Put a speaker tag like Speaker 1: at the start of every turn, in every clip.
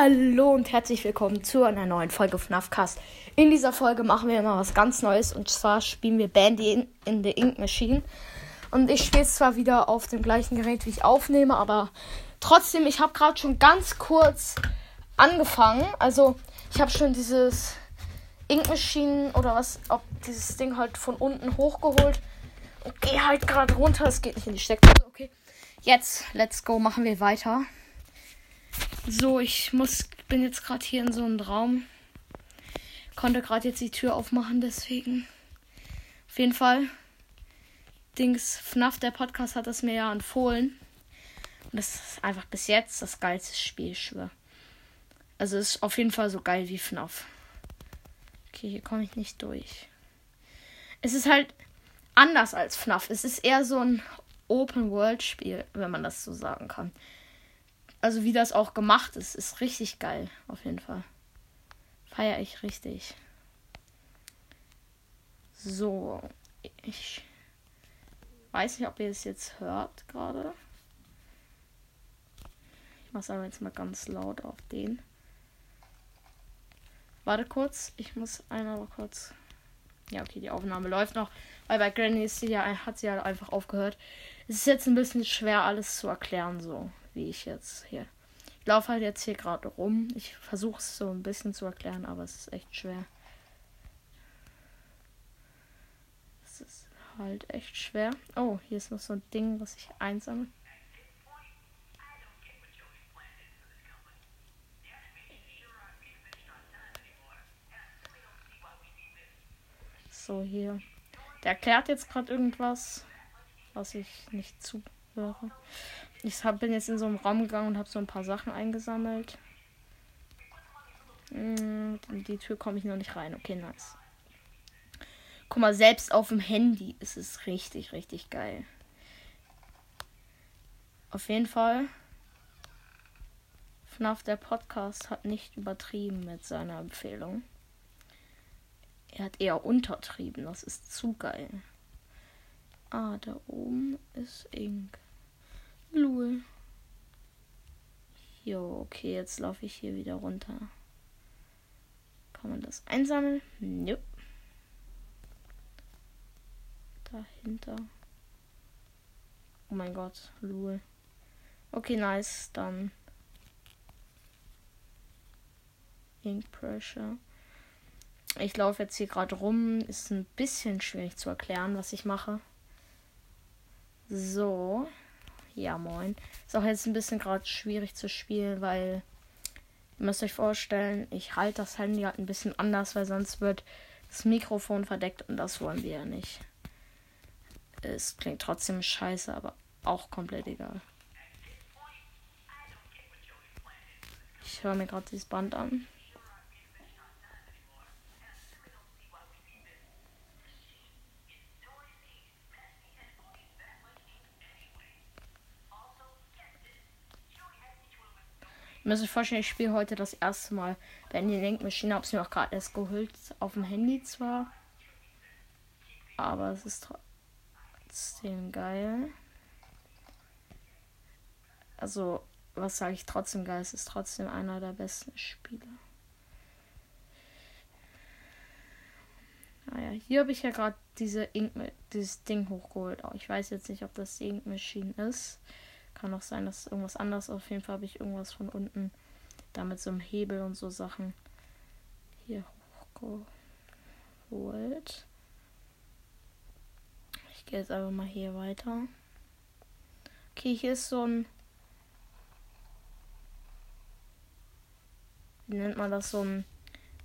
Speaker 1: Hallo und herzlich willkommen zu einer neuen Folge von Cast. In dieser Folge machen wir mal was ganz Neues und zwar spielen wir Bandy in, in the Ink Machine. Und ich spiele es zwar wieder auf dem gleichen Gerät, wie ich aufnehme, aber trotzdem, ich habe gerade schon ganz kurz angefangen. Also, ich habe schon dieses Ink Machine oder was, ob dieses Ding halt von unten hochgeholt und gehe halt gerade runter. Es geht nicht in die Steckdose. Okay, jetzt, let's go, machen wir weiter. So, ich muss, bin jetzt gerade hier in so einem Raum. Konnte gerade jetzt die Tür aufmachen, deswegen. Auf jeden Fall. Dings, FNAF, der Podcast, hat es mir ja empfohlen. Und das ist einfach bis jetzt das geilste Spiel, ich schwöre. Also ist auf jeden Fall so geil wie FNAF. Okay, hier komme ich nicht durch. Es ist halt anders als FNAF. Es ist eher so ein Open-World-Spiel, wenn man das so sagen kann also wie das auch gemacht ist, ist richtig geil. Auf jeden Fall. Feier ich richtig. So. Ich weiß nicht, ob ihr es jetzt hört gerade. Ich mache es aber jetzt mal ganz laut auf den. Warte kurz. Ich muss einmal kurz. Ja, okay, die Aufnahme läuft noch. Weil bei Granny ist sie ja, hat sie ja einfach aufgehört. Es ist jetzt ein bisschen schwer, alles zu erklären, so wie ich jetzt hier. Ich laufe halt jetzt hier gerade rum. Ich versuche es so ein bisschen zu erklären, aber es ist echt schwer. Es ist halt echt schwer. Oh, hier ist noch so ein Ding, was ich einsammle. So, hier. Der erklärt jetzt gerade irgendwas, was ich nicht zuhöre. Ich hab, bin jetzt in so einem Raum gegangen und habe so ein paar Sachen eingesammelt. In hm, die Tür komme ich noch nicht rein. Okay, nice. Guck mal, selbst auf dem Handy ist es richtig, richtig geil. Auf jeden Fall. FNAF der Podcast hat nicht übertrieben mit seiner Empfehlung. Er hat eher untertrieben. Das ist zu geil. Ah, da oben ist Ink. Lul. Jo, okay, jetzt laufe ich hier wieder runter. Kann man das einsammeln? Nope. Dahinter. Oh mein Gott, Lul. Okay, nice. Dann. Ink Pressure. Ich laufe jetzt hier gerade rum. Ist ein bisschen schwierig zu erklären, was ich mache. So. Ja, moin. Ist auch jetzt ein bisschen gerade schwierig zu spielen, weil ihr müsst euch vorstellen, ich halte das Handy halt ein bisschen anders, weil sonst wird das Mikrofon verdeckt und das wollen wir ja nicht. Es klingt trotzdem scheiße, aber auch komplett egal. Ich höre mir gerade dieses Band an. Müsst euch vorstellen, ich spiele heute das erste Mal wenn denkt, Machine. Habe es mir auch gerade erst geholt. Auf dem Handy zwar. Aber es ist trotzdem geil. Also, was sage ich trotzdem geil? Es ist trotzdem einer der besten Spiele. Naja, hier habe ich ja gerade diese Ink dieses Ding hochgeholt. Ich weiß jetzt nicht, ob das die Ink Machine ist. Kann auch sein, dass irgendwas anderes. Auf jeden Fall habe ich irgendwas von unten. Da mit so einem Hebel und so Sachen hier hochgeholt. Ich gehe jetzt einfach mal hier weiter. Okay, hier ist so ein. Wie nennt man das? So ein.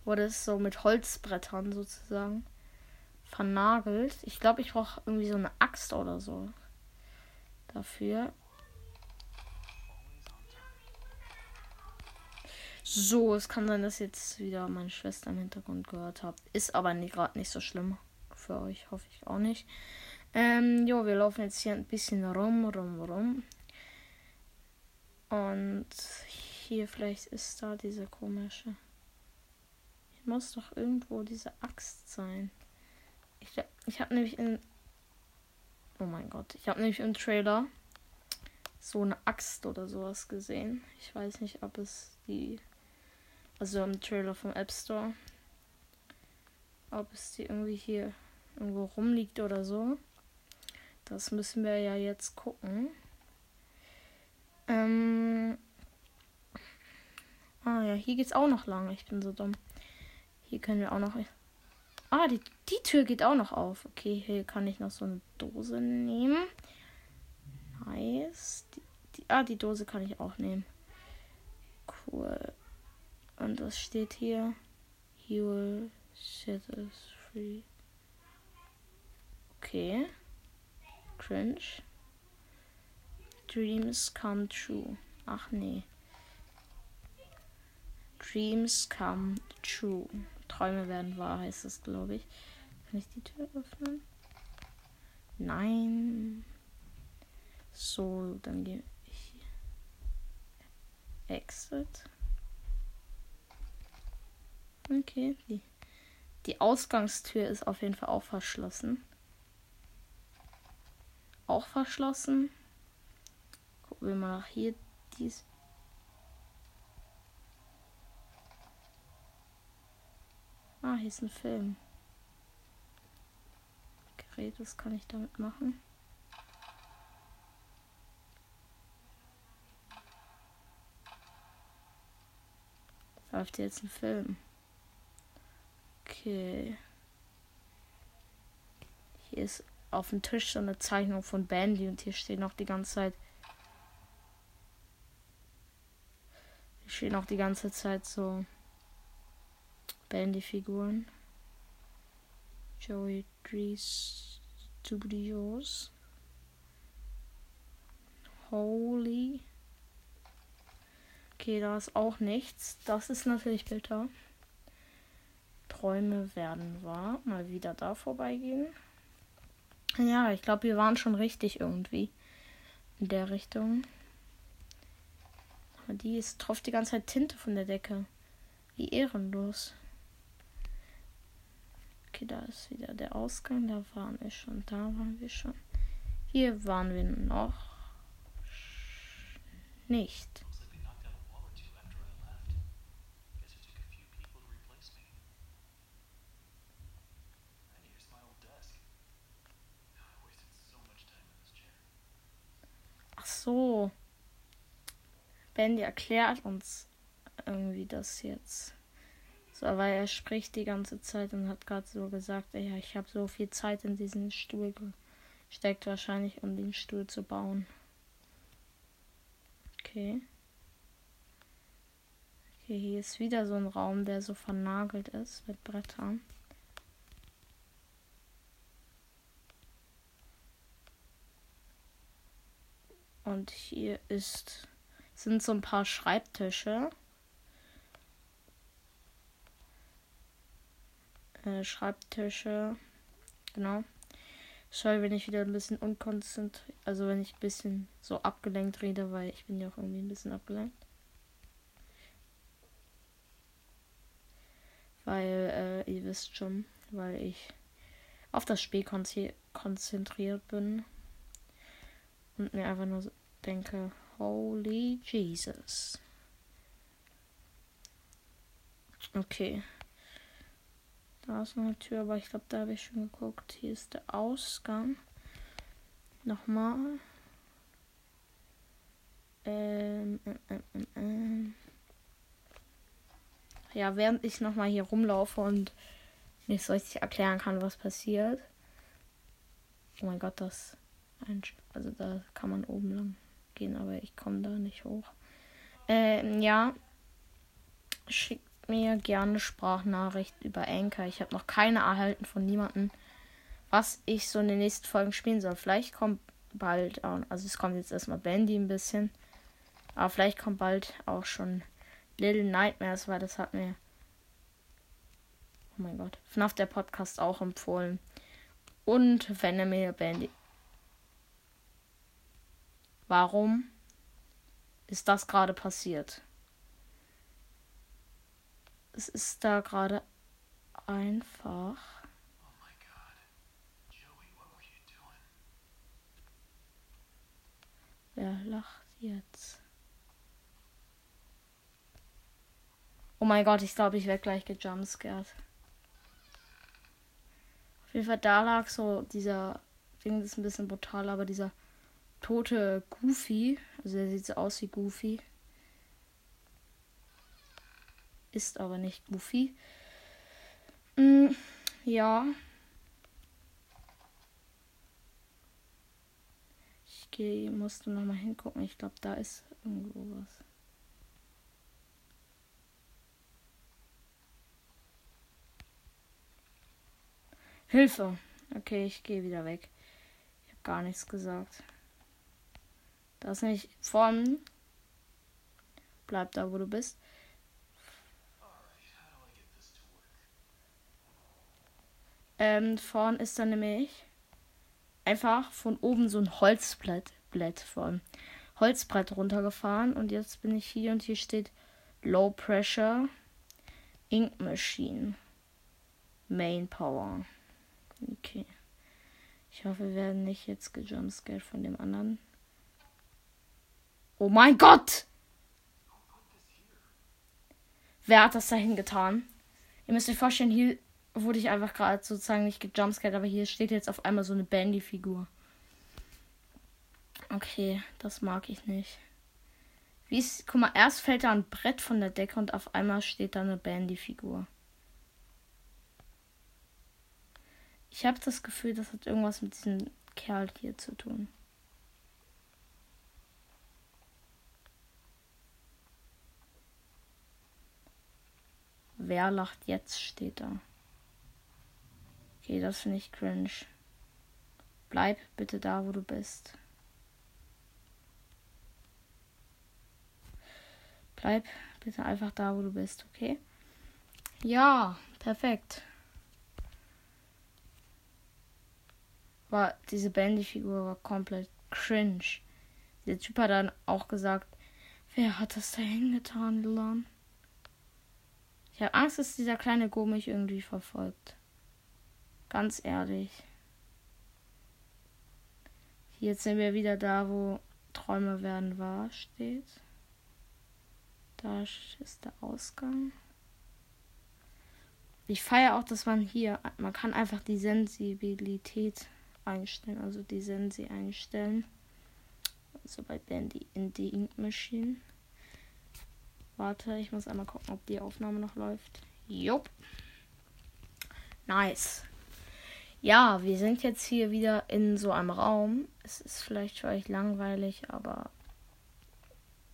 Speaker 1: Wurde es so mit Holzbrettern sozusagen vernagelt. Ich glaube, ich brauche irgendwie so eine Axt oder so dafür. So, es kann sein, dass jetzt wieder meine Schwester im Hintergrund gehört habt. Ist aber gerade nicht so schlimm. Für euch hoffe ich auch nicht. Ähm, jo, wir laufen jetzt hier ein bisschen rum, rum, rum. Und hier vielleicht ist da diese komische. Hier muss doch irgendwo diese Axt sein. Ich, ich habe nämlich in. Oh mein Gott. Ich habe nämlich im Trailer so eine Axt oder sowas gesehen. Ich weiß nicht, ob es die Also im Trailer vom App Store. Ob es die irgendwie hier irgendwo rumliegt oder so. Das müssen wir ja jetzt gucken. Ähm. Ah ja, hier geht's auch noch lang. Ich bin so dumm. Hier können wir auch noch. Ah, die, die Tür geht auch noch auf. Okay, hier kann ich noch so eine Dose nehmen. Nice. Die, die, ah, die Dose kann ich auch nehmen. Cool. Und was steht hier? He will set us free. Okay. Cringe. Dreams come true. Ach nee. Dreams come true. Träume werden wahr, heißt es, glaube ich. Kann ich die Tür öffnen? Nein. So, dann gehe ich hier. Exit. Okay, die, die Ausgangstür ist auf jeden Fall auch verschlossen. Auch verschlossen. Gucken wir mal nach hier. Dies. Ah, hier ist ein Film. Gerät, was kann ich damit machen? Läuft jetzt ein Film. Okay. Hier ist auf dem Tisch so eine Zeichnung von Bandy und hier steht noch die ganze Zeit. Hier stehen auch die ganze Zeit so Bandy-Figuren. Joey Dries Studios. Holy. Okay, da ist auch nichts. Das ist natürlich bitter. Träume werden wahr. Mal wieder da vorbeigehen. Ja, ich glaube, wir waren schon richtig irgendwie. In der Richtung. Aber die ist tropft die ganze Zeit Tinte von der Decke. Wie ehrenlos. Okay, da ist wieder der Ausgang. Da waren wir schon. Da waren wir schon. Hier waren wir noch nicht. So. Bendy erklärt uns irgendwie das jetzt. So, weil er spricht die ganze Zeit und hat gerade so gesagt, ja, ich habe so viel Zeit in diesen Stuhl gesteckt, wahrscheinlich, um den Stuhl zu bauen. Okay. Okay, hier ist wieder so ein Raum, der so vernagelt ist mit Brettern. Und hier ist, sind so ein paar Schreibtische. Äh, Schreibtische. Genau. Sorry, wenn ich wieder ein bisschen unkonzentriert, also wenn ich ein bisschen so abgelenkt rede, weil ich bin ja auch irgendwie ein bisschen abgelenkt. Weil, äh, ihr wisst schon, weil ich auf das Spiel konzentriert bin und mir einfach nur denke, holy Jesus. Okay. Da ist noch eine Tür, aber ich glaube, da habe ich schon geguckt. Hier ist der Ausgang. Nochmal. Ähm, ähm, ähm, ähm. Ja, während ich nochmal hier rumlaufe und nicht so richtig erklären kann, was passiert. Oh mein Gott, das also da kann man oben lang gehen, aber ich komme da nicht hoch. Ähm, ja. Schickt mir gerne Sprachnachricht über Anchor. Ich habe noch keine erhalten von niemandem, was ich so in den nächsten Folgen spielen soll. Vielleicht kommt bald, also es kommt jetzt erstmal Bandy ein bisschen. Aber vielleicht kommt bald auch schon Little Nightmares, weil das hat mir. Oh mein Gott. FNAF der Podcast auch empfohlen. Und wenn er mir Bandy Warum ist das gerade passiert? Es ist da gerade einfach. Wer lacht jetzt? Oh mein Gott, ich glaube, ich werde gleich gejumpscared. Auf jeden Fall, da lag so dieser Ding, ist ein bisschen brutal, aber dieser tote Goofy, also der sieht so aus wie Goofy. Ist aber nicht Goofy. Mm, ja. Ich gehe, musste noch mal hingucken. Ich glaube, da ist irgendwo was. Hilfe. Okay, ich gehe wieder weg. Ich habe gar nichts gesagt. Das nicht von. Bleib da, wo du bist. Ähm, vorn ist dann nämlich einfach von oben so ein Holzbrett Blatt von Holzbrett runtergefahren und jetzt bin ich hier und hier steht Low Pressure Ink Machine Main Power. Okay. Ich hoffe, wir werden nicht jetzt gejumpscared von dem anderen. Oh mein Gott! Wer hat das dahin getan? Ihr müsst euch vorstellen, hier wurde ich einfach gerade sozusagen nicht gejumpscared, aber hier steht jetzt auf einmal so eine Bandy-Figur. Okay, das mag ich nicht. Wie ist, guck mal, erst fällt da ein Brett von der Decke und auf einmal steht da eine Bandy-Figur. Ich habe das Gefühl, das hat irgendwas mit diesem Kerl hier zu tun. Wer lacht jetzt, steht da. Okay, das finde ich cringe. Bleib bitte da, wo du bist. Bleib bitte einfach da, wo du bist, okay? Ja, perfekt. war diese Bandy-Figur war komplett cringe. Der Typ hat dann auch gesagt, wer hat das da hingetan, Lulan? Ich habe Angst, dass dieser kleine Go mich irgendwie verfolgt. Ganz ehrlich. Jetzt sind wir wieder da, wo Träume werden wahr steht. Da ist der Ausgang. Ich feiere auch, dass man hier, man kann einfach die Sensibilität einstellen, also die Sensi einstellen. Also bei Bandy in die Ink Machine. Warte, ich muss einmal gucken, ob die Aufnahme noch läuft. Jupp. Nice. Ja, wir sind jetzt hier wieder in so einem Raum. Es ist vielleicht für euch langweilig, aber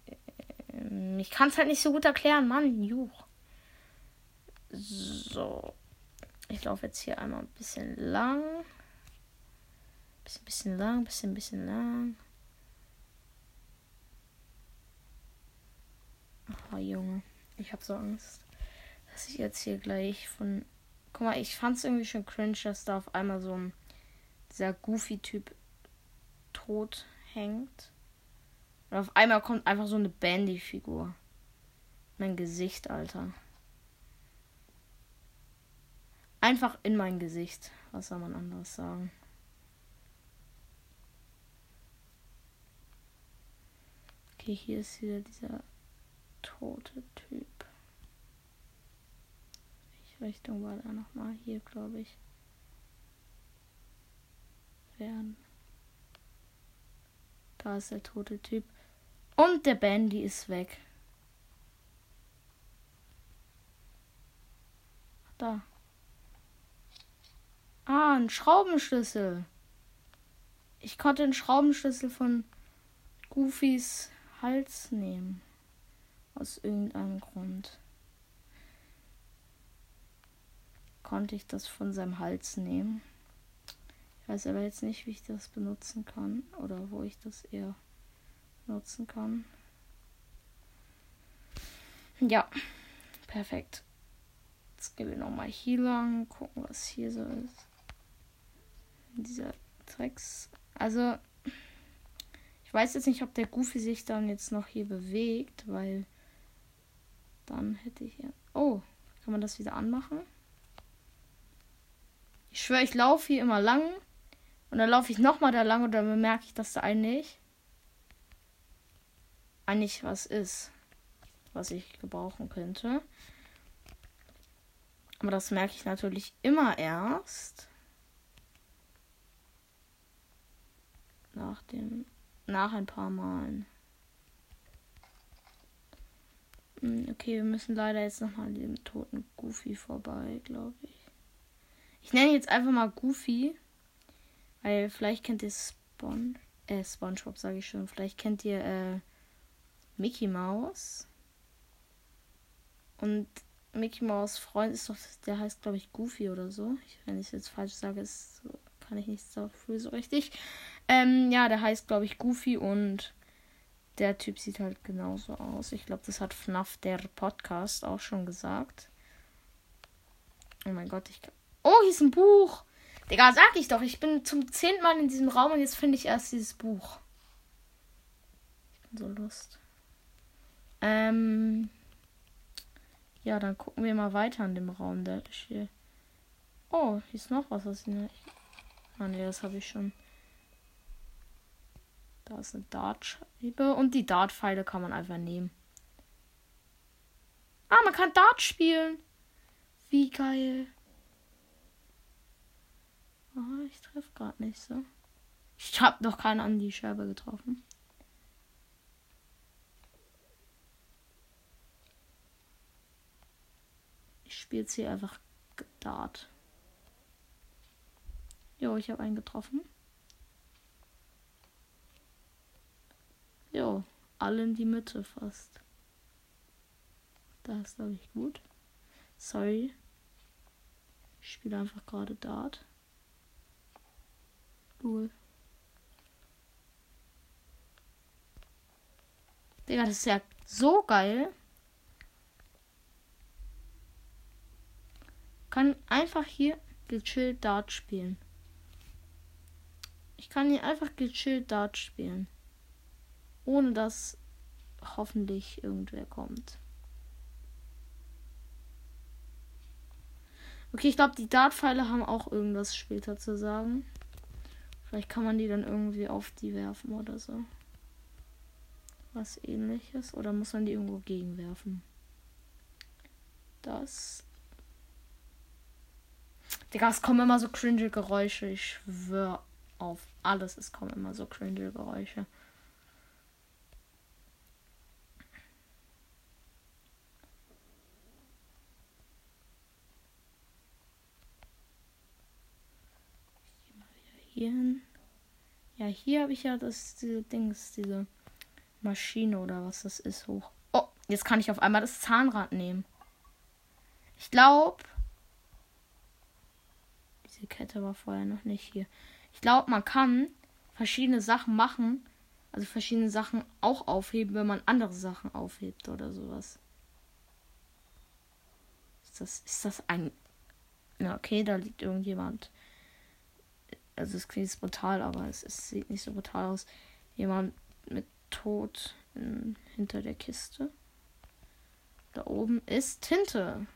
Speaker 1: äh, ich kann es halt nicht so gut erklären, Mann. Juch. So. Ich laufe jetzt hier einmal ein bisschen lang. Bisschen, bisschen lang, bisschen, bisschen lang. Oh, Junge. Ich habe so Angst, dass ich jetzt hier gleich von. Guck mal, ich fand es irgendwie schon cringe, dass da auf einmal so ein dieser Goofy-Typ tot hängt. Und auf einmal kommt einfach so eine Bandy-Figur. Mein Gesicht, Alter. Einfach in mein Gesicht. Was soll man anderes sagen? Okay, hier ist wieder dieser tote Typ. Welche Richtung war da nochmal? Hier, glaube ich. Werden. Da ist der tote Typ. Und der Bandy ist weg. Da. Ah, ein Schraubenschlüssel. Ich konnte den Schraubenschlüssel von Goofys Hals nehmen. Aus irgendeinem Grund. Konnte ich das von seinem Hals nehmen. Ich weiß aber jetzt nicht, wie ich das benutzen kann. Oder wo ich das eher benutzen kann. Ja, perfekt. Jetzt gehen wir nochmal hier lang, gucken, was hier so ist. Dieser Drecks. Also, ich weiß jetzt nicht, ob der Goofy sich dann jetzt noch hier bewegt, weil dann hätte ich ja. Oh, kann man das wieder anmachen? Ich schwöre, ich laufe hier immer lang und dann laufe ich nochmal da lang und dann bemerke ich, dass da eigentlich eigentlich was ist, was ich gebrauchen könnte. Aber das merke ich natürlich immer erst nach dem nach ein paar Malen. Okay, wir müssen leider jetzt nochmal dem toten Goofy vorbei, glaube ich. Ich nenne jetzt einfach mal Goofy, weil vielleicht kennt ihr Spon äh, SpongeBob, sage ich schon. Vielleicht kennt ihr äh, Mickey Mouse. Und Mickey Mouse Freund ist doch, der heißt glaube ich Goofy oder so. Ich, wenn ich es jetzt falsch sage, ist, kann ich nichts dafür so richtig. Ähm, ja, der heißt glaube ich Goofy und der Typ sieht halt genauso aus. Ich glaube, das hat FNAF der Podcast auch schon gesagt. Oh mein Gott, ich. Oh, hier ist ein Buch. Digga, sag ich doch. Ich bin zum zehnten Mal in diesem Raum und jetzt finde ich erst dieses Buch. Ich bin so lust. Ähm. Ja, dann gucken wir mal weiter in dem Raum. Der ist hier. Oh, hier ist noch was. was ich. Ah, ne, das habe ich schon. Da ist eine Dartscheibe und die Dartpfeile kann man einfach nehmen. Ah, man kann Dart spielen. Wie geil. Oh, ich treffe gerade nicht so. Ich habe noch keinen an die Scherbe getroffen. Ich spiele jetzt hier einfach Dart. Jo, ich habe einen getroffen. Jo, alle in die Mitte fast. Da ist, glaube ich, gut. Sorry. Ich spiele einfach gerade Dart. Cool. Digga, das ist ja so geil. Kann einfach hier gechillt Dart spielen. Ich kann hier einfach gechillt Dart spielen ohne dass hoffentlich irgendwer kommt. Okay, ich glaube, die Dartpfeile haben auch irgendwas später zu sagen. Vielleicht kann man die dann irgendwie auf die werfen oder so. Was ähnliches. Oder muss man die irgendwo gegenwerfen? Das. Digga, es kommen immer so cringe Geräusche. Ich schwör auf alles. Es kommen immer so cringe Geräusche. hier hin? Ja, hier habe ich ja das diese Dings, diese Maschine oder was das ist hoch. Oh, jetzt kann ich auf einmal das Zahnrad nehmen. Ich glaube, diese Kette war vorher noch nicht hier. Ich glaube, man kann verschiedene Sachen machen, also verschiedene Sachen auch aufheben, wenn man andere Sachen aufhebt oder sowas. Ist das, ist das ein. Ja, okay, da liegt irgendjemand also es klingt brutal, aber es, es, sieht nicht so brutal aus. Jemand mit Tod in, hinter der Kiste. Da oben ist Tinte,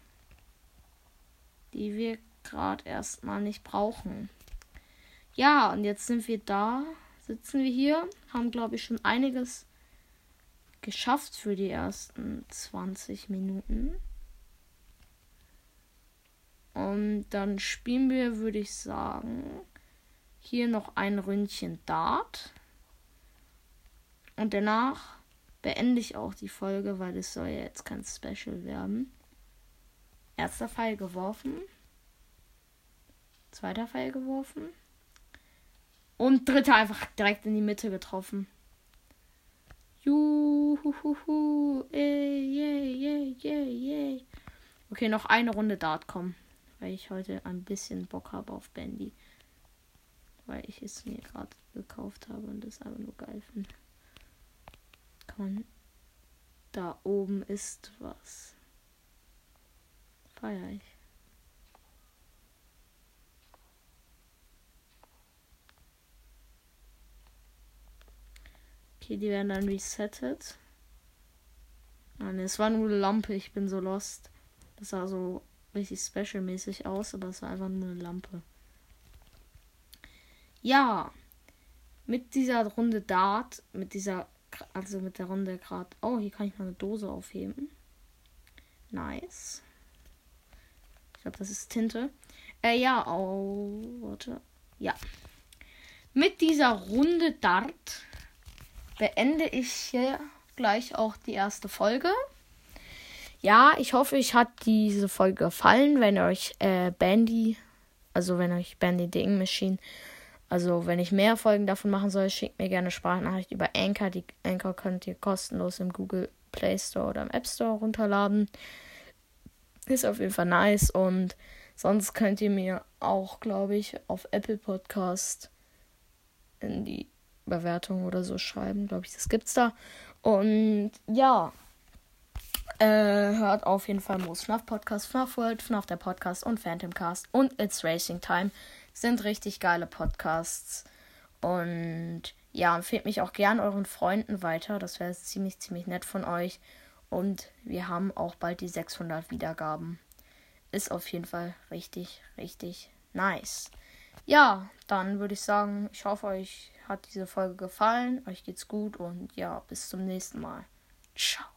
Speaker 1: die wir gerade erstmal nicht brauchen. Ja, und jetzt sind wir da, sitzen wir hier, haben glaube ich schon einiges geschafft für die ersten 20 Minuten. Und dann spielen wir, würde ich sagen, hier noch ein Ründchen Dart. Und danach beende ich auch die Folge, weil es soll ja jetzt kein Special werden. Erster Pfeil geworfen. Zweiter Pfeil geworfen. Und dritter einfach direkt in die Mitte getroffen. Juhuhuhu. Ey, yay, yay, yay, yay. Okay, noch eine Runde Dart kommen. Weil ich heute ein bisschen Bock habe auf Bandy weil ich es mir gerade gekauft habe und es aber nur geil finde. Kann. Da oben ist was. Feier ich. Okay, die werden dann resettet. Nein, es war nur eine Lampe, ich bin so lost. Das sah so richtig special-mäßig aus, aber es war einfach nur eine Lampe. Ja, mit dieser Runde Dart, mit dieser, also mit der Runde gerade. Oh, hier kann ich mal eine Dose aufheben. Nice. glaube, das ist Tinte. Äh, ja, oh, warte. Ja. Mit dieser Runde Dart beende ich hier gleich auch die erste Folge. Ja, ich hoffe, euch hat diese Folge gefallen. Wenn euch äh, Bandy, also wenn euch Bandy Ink Machine, also wenn ich mehr Folgen davon machen soll, schickt mir gerne Sprachnachricht über Anchor. Die Anchor könnt ihr kostenlos im Google Play Store oder im App Store runterladen. Ist auf jeden Fall nice und sonst könnt ihr mir auch, glaube ich, auf Apple Podcast in die Bewertung oder so schreiben. Glaube ich, das gibt's da. Und ja, äh, hört auf jeden Fall Moos FNAF Podcast, FNAF World, FNAF der Podcast und Phantom Cast und It's Racing Time. Sind richtig geile Podcasts. Und ja, empfehlt mich auch gern euren Freunden weiter. Das wäre ziemlich, ziemlich nett von euch. Und wir haben auch bald die 600 Wiedergaben. Ist auf jeden Fall richtig, richtig nice. Ja, dann würde ich sagen, ich hoffe, euch hat diese Folge gefallen. Euch geht's gut und ja, bis zum nächsten Mal. Ciao.